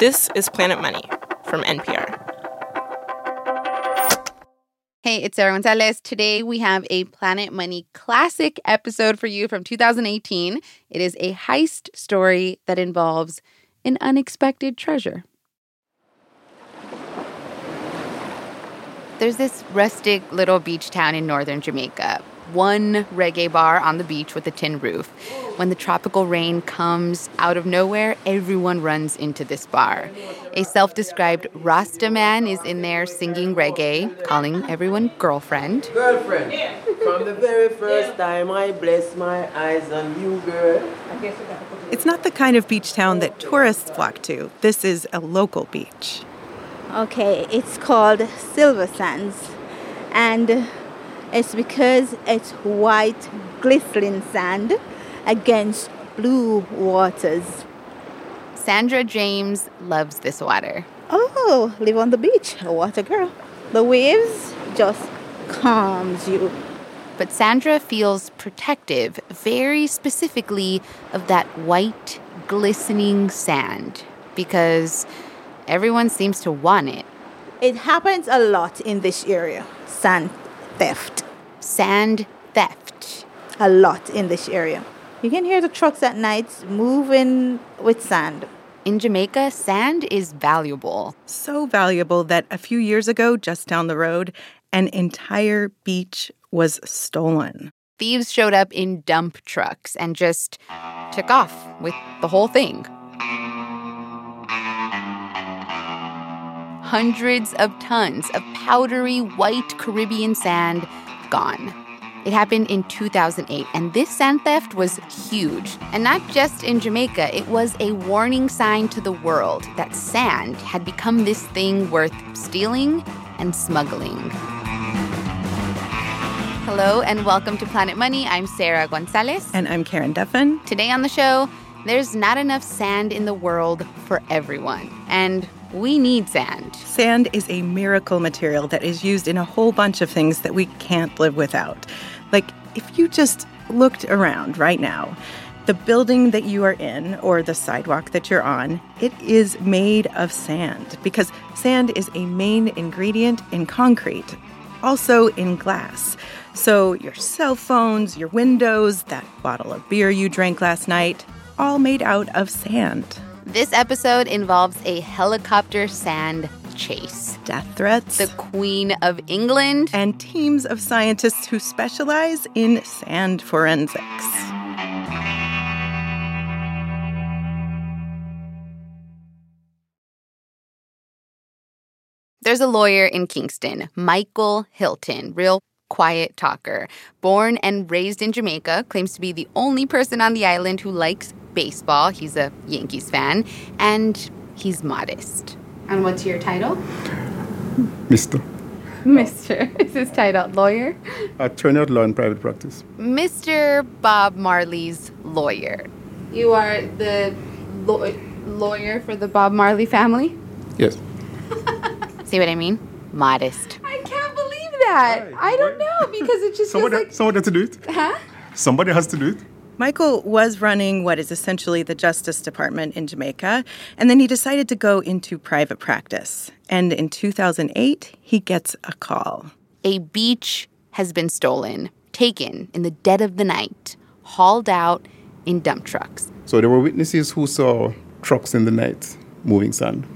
This is Planet Money from NPR. Hey, it's Sarah Gonzalez. Today we have a Planet Money classic episode for you from 2018. It is a heist story that involves an unexpected treasure. There's this rustic little beach town in northern Jamaica. One reggae bar on the beach with a tin roof. When the tropical rain comes out of nowhere, everyone runs into this bar. A self described Rasta man is in there singing reggae, calling everyone girlfriend. Girlfriend, from the very first time I bless my eyes on you, girl. It's not the kind of beach town that tourists flock to. This is a local beach. Okay, it's called Silver Sands. And it's because it's white, glistening sand against blue waters. Sandra James loves this water. Oh, live on the beach, a water girl. The waves just calms you. But Sandra feels protective, very specifically, of that white, glistening sand because everyone seems to want it. It happens a lot in this area sand theft. Sand theft. A lot in this area. You can hear the trucks at night moving with sand. In Jamaica, sand is valuable. So valuable that a few years ago, just down the road, an entire beach was stolen. Thieves showed up in dump trucks and just took off with the whole thing. Hundreds of tons of powdery white Caribbean sand gone. It happened in 2008, and this sand theft was huge. And not just in Jamaica, it was a warning sign to the world that sand had become this thing worth stealing and smuggling. Hello, and welcome to Planet Money. I'm Sarah Gonzalez. And I'm Karen Duffin. Today on the show, there's not enough sand in the world for everyone. And we need sand. Sand is a miracle material that is used in a whole bunch of things that we can't live without. Like, if you just looked around right now, the building that you are in or the sidewalk that you're on, it is made of sand because sand is a main ingredient in concrete, also in glass. So, your cell phones, your windows, that bottle of beer you drank last night, all made out of sand. This episode involves a helicopter sand chase. Death threats. The Queen of England. And teams of scientists who specialize in sand forensics. There's a lawyer in Kingston, Michael Hylton, real quiet talker. Born and raised in Jamaica, claims to be the only person on the island who likes baseball. He's a Yankees fan, and he's modest. And what's your title? Mr. Mr. Is his title lawyer? Attorney at law in private practice. Mr. Bob Marley's lawyer. You are the lo- lawyer for the Bob Marley family? Yes. See what I mean? Modest. I that. Why? I don't know because it just Somebody, feels like. somebody has to do it. Huh? Somebody has to do it. Michael was running what is essentially the Justice Department in Jamaica, and then he decided to go into private practice. And in 2008, he gets a call. A beach has been stolen, taken in the dead of the night, hauled out in dump trucks. So there were witnesses who saw trucks in the night moving sand,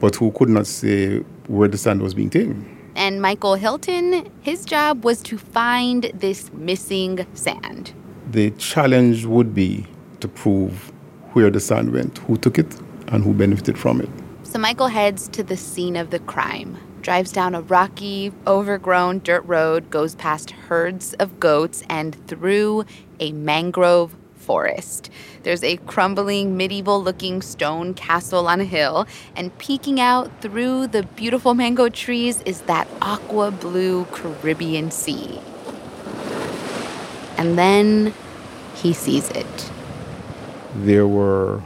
but who could not say where the sand was being taken. And Michael Hylton, his job was to find this missing sand. The challenge would be to prove where the sand went, who took it, and who benefited from it. So Michael heads to the scene of the crime, drives down a rocky, overgrown dirt road, goes past herds of goats, and through a mangrove forest. There's a crumbling, medieval looking stone castle on a hill, and peeking out through the beautiful mango trees is that aqua blue Caribbean Sea. And then he sees it. There were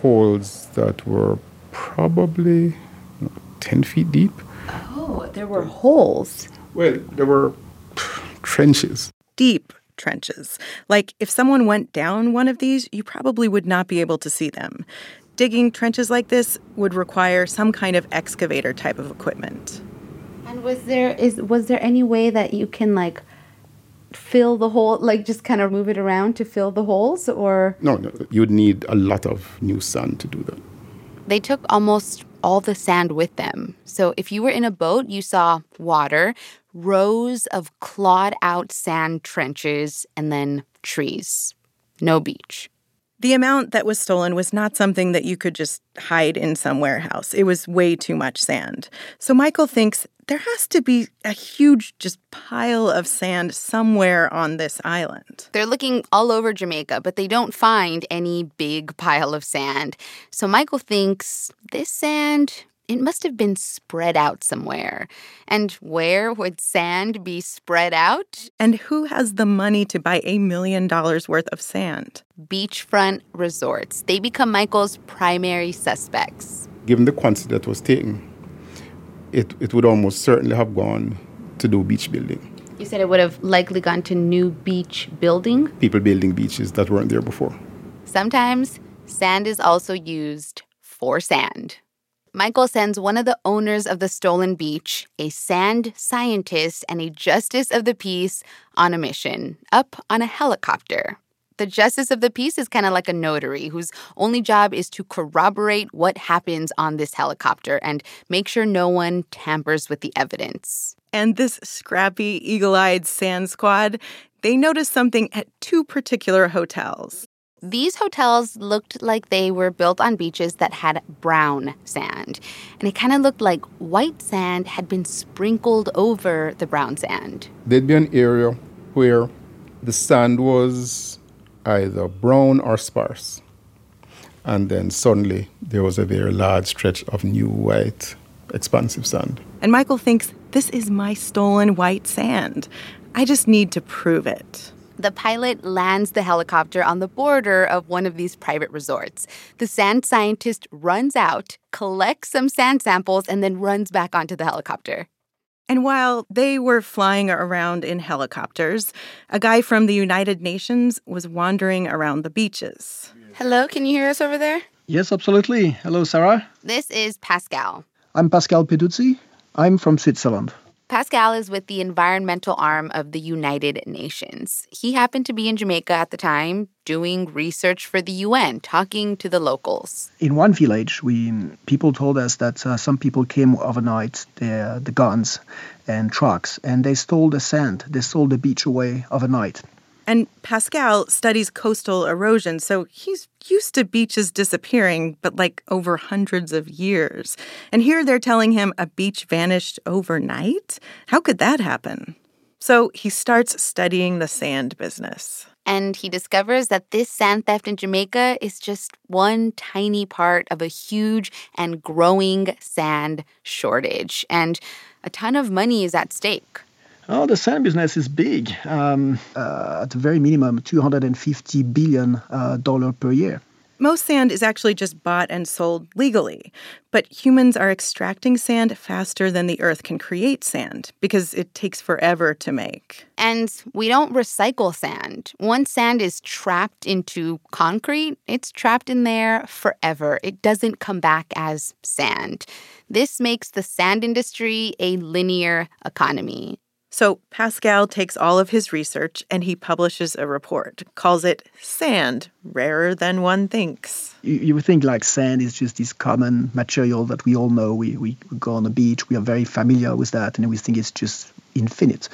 holes that were probably 10 feet deep. Oh, there were holes. Well, there were trenches. Deep trenches. Like if someone went down one of these, you probably would not be able to see them. digging trenches like this would require some kind of excavator type of equipment. And was there is was there any way that you can like fill the hole, like just kind of move it around to fill the holes, or No, no, you'd need a lot of new sand to do that. they took almost all the sand with them. So if you were in a boat, you saw water, rows of clawed out sand trenches, and then trees. No beach. The amount that was stolen was not something that you could just hide in some warehouse. It was way too much sand. So Michael thinks there has to be a huge just pile of sand somewhere on this island. They're looking all over Jamaica, but they don't find any big pile of sand. So Michael thinks this sand, it must have been spread out somewhere. And where would sand be spread out? And who has the money to buy a million dollars worth of sand? Beachfront resorts. They become Michael's primary suspects. Given the quantity that was taken, it, it would almost certainly have gone to do beach building. You said it would have likely gone to new beach building. People building beaches that weren't there before. Sometimes sand is also used for sand. Michael sends one of the owners of the stolen beach, a sand scientist, and a justice of the peace on a mission up on a helicopter. The justice of the peace is kind of like a notary whose only job is to corroborate what happens on this helicopter and make sure no one tampers with the evidence. And this scrappy, eagle eyed sand squad, they notice something at two particular hotels. These hotels looked like they were built on beaches that had brown sand. And it kind of looked like white sand had been sprinkled over the brown sand. There'd be an area where the sand was either brown or sparse. And then suddenly there was a very large stretch of new white, expansive sand. And Michael thinks this is my stolen white sand. I just need to prove it. The pilot lands the helicopter on the border of one of these private resorts. The sand scientist runs out, collects some sand samples, and then runs back onto the helicopter. And while they were flying around in helicopters, a guy from the United Nations was wandering around the beaches. Hello, can you hear us over there? Yes, absolutely. Hello, Sarah. This is Pascal. I'm Pascal Peduzzi. I'm from Switzerland. Pascal is with the environmental arm of the United Nations. He happened to be in Jamaica at the time doing research for the UN, talking to the locals. In one village, we people told us that uh, some people came overnight, the, the guns and trucks, and they stole the sand. They stole the beach away overnight. And Pascal studies coastal erosion, so he's used to beaches disappearing, but like over hundreds of years. And here they're telling him a beach vanished overnight? How could that happen? So he starts studying the sand business. And he discovers that this sand theft in Jamaica is just one tiny part of a huge and growing sand shortage. And a ton of money is at stake. Oh, the sand business is big. Um, uh, at the very minimum, 250 billion uh, dollar per year. Most sand is actually just bought and sold legally, but humans are extracting sand faster than the earth can create sand because it takes forever to make. And we don't recycle sand. Once sand is trapped into concrete, it's trapped in there forever. It doesn't come back as sand. This makes the sand industry a linear economy. So Pascal takes all of his research and he publishes a report, calls it Sand, Rarer Than One Thinks. You, you would think like sand is just this common material that we all know. We, we go on the beach, we are very familiar with that, and we think it's just infinite.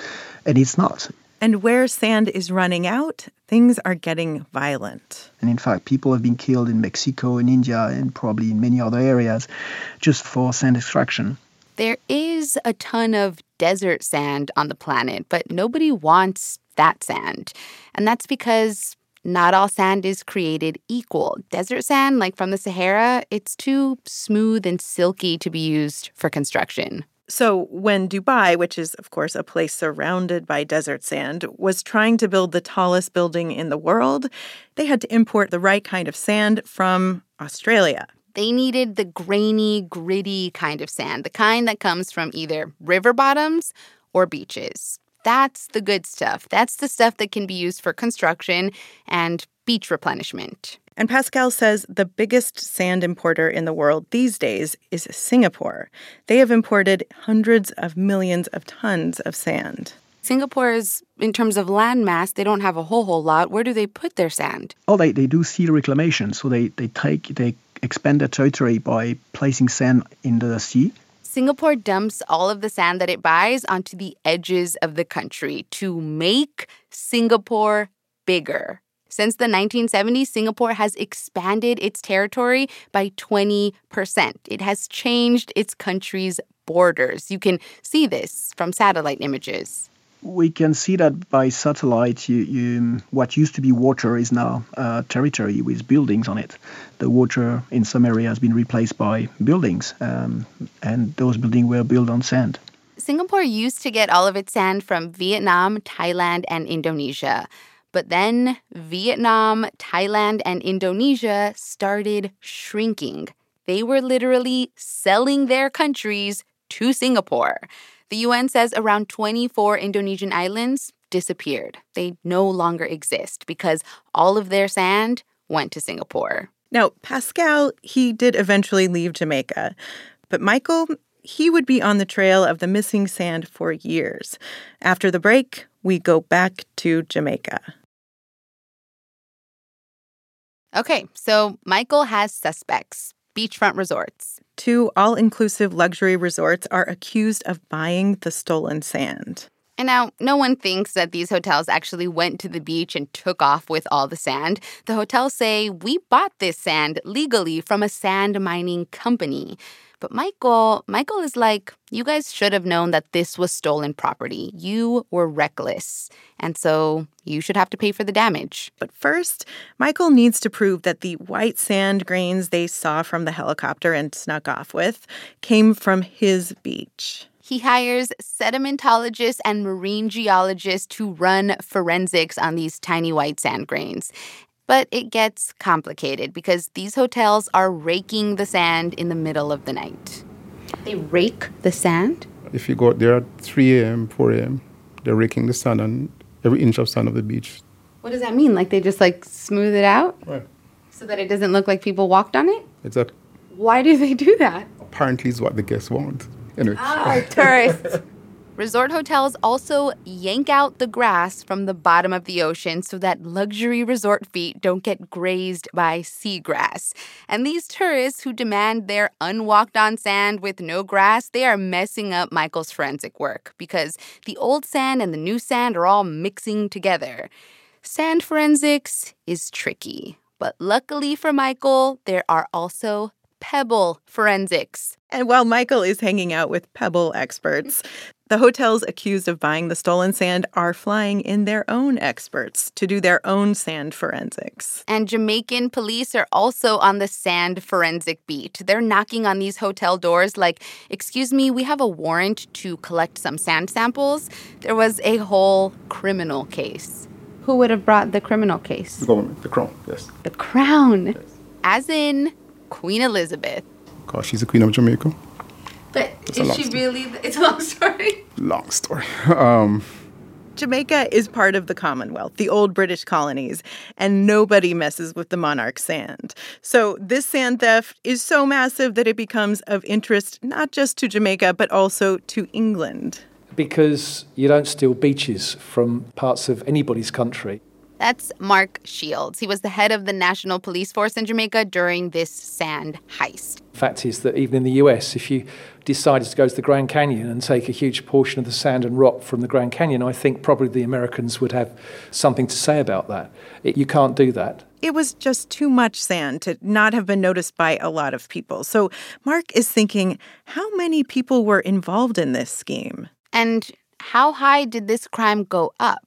And it's not. And where sand is running out, things are getting violent. And in fact, people have been killed in Mexico, in India, and probably in many other areas just for sand extraction. There is a ton of desert sand on the planet, but nobody wants that sand. And that's because not all sand is created equal. Desert sand, like from the Sahara, it's too smooth and silky to be used for construction. So, when Dubai, which is, of course, a place surrounded by desert sand, was trying to build the tallest building in the world, they had to import the right kind of sand from Australia. They needed the grainy, gritty kind of sand, the kind that comes from either river bottoms or beaches. That's the good stuff. That's the stuff that can be used for construction and beach replenishment. And Pascal says the biggest sand importer in the world these days is Singapore. They have imported hundreds of millions of tons of sand. Singapore is, in terms of land mass, they don't have a whole whole lot. Where do they put their sand? Oh, they, they do sea reclamation. So they, they take they expand their territory by placing sand in the sea. Singapore dumps all of the sand that it buys onto the edges of the country to make Singapore bigger. Since the 1970s, Singapore has expanded its territory by 20%. It has changed its country's borders. You can see this from satellite images. We can see that by satellite. You, you, what used to be water is now uh, territory with buildings on it. The water in some area has been replaced by buildings, um, and those buildings were built on sand. Singapore used to get all of its sand from Vietnam, Thailand, and Indonesia. But then Vietnam, Thailand, and Indonesia started shrinking. They were literally selling their countries to Singapore. The UN says around 24 Indonesian islands disappeared. They no longer exist because all of their sand went to Singapore. Now, Pascal, he did eventually leave Jamaica, but Michael, he would be on the trail of the missing sand for years. After the break, we go back to Jamaica. Okay, so Michael has suspects beachfront resorts. Two all inclusive luxury resorts are accused of buying the stolen sand. And now, no one thinks that these hotels actually went to the beach and took off with all the sand. The hotels say, we bought this sand legally from a sand mining company. But Michael, Michael is like, you guys should have known that this was stolen property. You were reckless. And so you should have to pay for the damage. But first, Michael needs to prove that the white sand grains they saw from the helicopter and snuck off with came from his beach. He hires sedimentologists and marine geologists to run forensics on these tiny white sand grains. But it gets complicated because these hotels are raking the sand in the middle of the night. They rake the sand? If you go out there at 3 a.m., 4 a.m., they're raking the sand on every inch of sand of the beach. What does that mean? Like they just like smooth it out? Right. So that it doesn't look like people walked on it? Exactly. Why do they do that? Apparently, it's what the guests want. Anyway. Ah, tourists. Resort hotels also yank out the grass from the bottom of the ocean so that luxury resort feet don't get grazed by seagrass. And these tourists who demand their unwalked on sand with no grass, they are messing up Michael's forensic work because the old sand and the new sand are all mixing together. Sand forensics is tricky, but luckily for Michael, there are also pebble forensics. And while Michael is hanging out with pebble experts, the hotels accused of buying the stolen sand are flying in their own experts to do their own sand forensics. And Jamaican police are also on the sand forensic beat. They're knocking on these hotel doors like, Excuse me, we have a warrant to collect some sand samples. There was a whole criminal case. Who would have brought the criminal case? The government, the crown, yes. The crown. As in Queen Elizabeth. Because she's the queen of Jamaica. But a is she story. really? It's a long story. Long story. Um, Jamaica is part of the Commonwealth, the old British colonies, and nobody messes with the monarch's sand. So, this sand theft is so massive that it becomes of interest not just to Jamaica, but also to England. because you don't steal beaches from parts of anybody's country. That's Mark Shields. He was the head of the National Police Force in Jamaica during this sand heist. Fact is that even in the US, if you decided to go to the Grand Canyon and take a huge portion of the sand and rock from the Grand Canyon, I think probably the Americans would have something to say about that. It, you can't do that. It was just too much sand to not have been noticed by a lot of people. So, Mark is thinking how many people were involved in this scheme? And how high did this crime go up?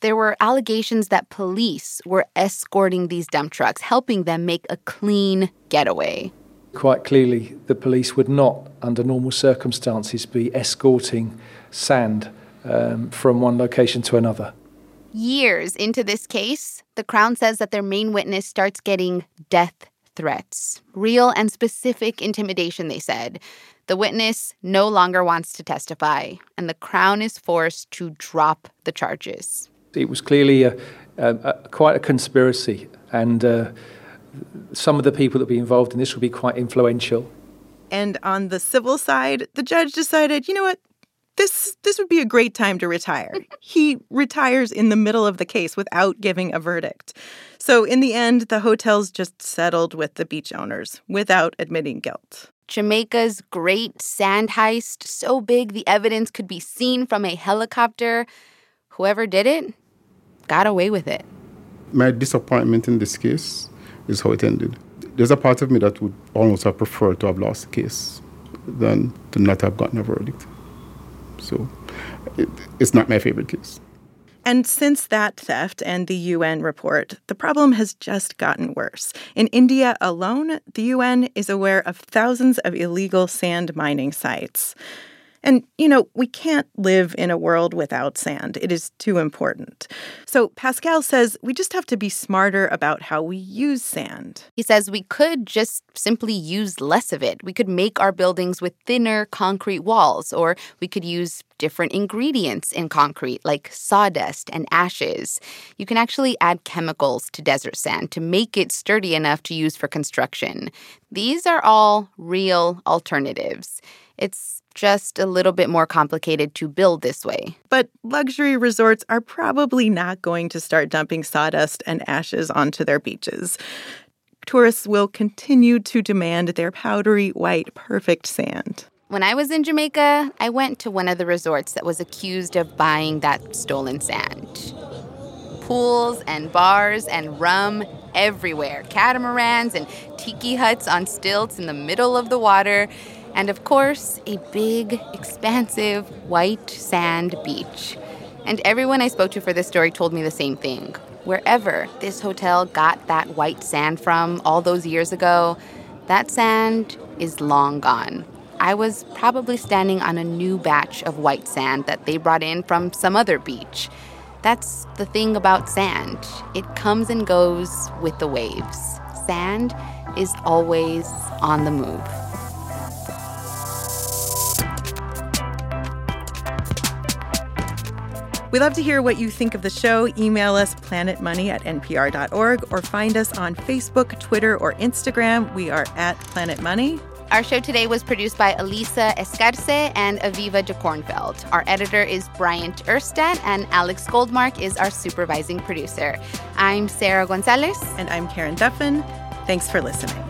There were allegations that police were escorting these dump trucks, helping them make a clean getaway. Quite clearly, the police would not, under normal circumstances, be escorting sand um, from one location to another. Years into this case, the Crown says that their main witness starts getting death threats. Real and specific intimidation, they said. The witness no longer wants to testify, and the Crown is forced to drop the charges. It was clearly a, a, a, quite a conspiracy, and uh, some of the people that will be involved in this will be quite influential. And on the civil side, the judge decided, you know what? This this would be a great time to retire. he retires in the middle of the case without giving a verdict. So in the end, the hotels just settled with the beach owners without admitting guilt. Jamaica's great sand heist, so big the evidence could be seen from a helicopter. Whoever did it got away with it. My disappointment in this case is how it ended. There's a part of me that would almost have preferred to have lost the case than to not have gotten a verdict. So it, it's not my favorite case. And since that theft and the UN report, the problem has just gotten worse. In India alone, the UN is aware of thousands of illegal sand mining sites. And, you know, we can't live in a world without sand. It is too important. So Pascal says we just have to be smarter about how we use sand. He says we could just simply use less of it. We could make our buildings with thinner concrete walls, or we could use different ingredients in concrete like sawdust and ashes. You can actually add chemicals to desert sand to make it sturdy enough to use for construction. These are all real alternatives. It's just a little bit more complicated to build this way. But luxury resorts are probably not going to start dumping sawdust and ashes onto their beaches. Tourists will continue to demand their powdery white, perfect sand. When I was in Jamaica, I went to one of the resorts that was accused of buying that stolen sand. Pools and bars and rum everywhere, catamarans and tiki huts on stilts in the middle of the water. And of course, a big, expansive, white sand beach. And everyone I spoke to for this story told me the same thing. Wherever this hotel got that white sand from all those years ago, that sand is long gone. I was probably standing on a new batch of white sand that they brought in from some other beach. That's the thing about sand. It comes and goes with the waves. Sand is always on the move. We love to hear what you think of the show. Email us planetmoney at npr.org or find us on Facebook, Twitter, or Instagram. We are at Planet Money. Our show today was produced by Elisa Escarce and Aviva de Kornfeld. Our editor is Bryant Urstadt, and Alex Goldmark is our supervising producer. I'm Sarah Gonzalez. And I'm Karen Duffin. Thanks for listening.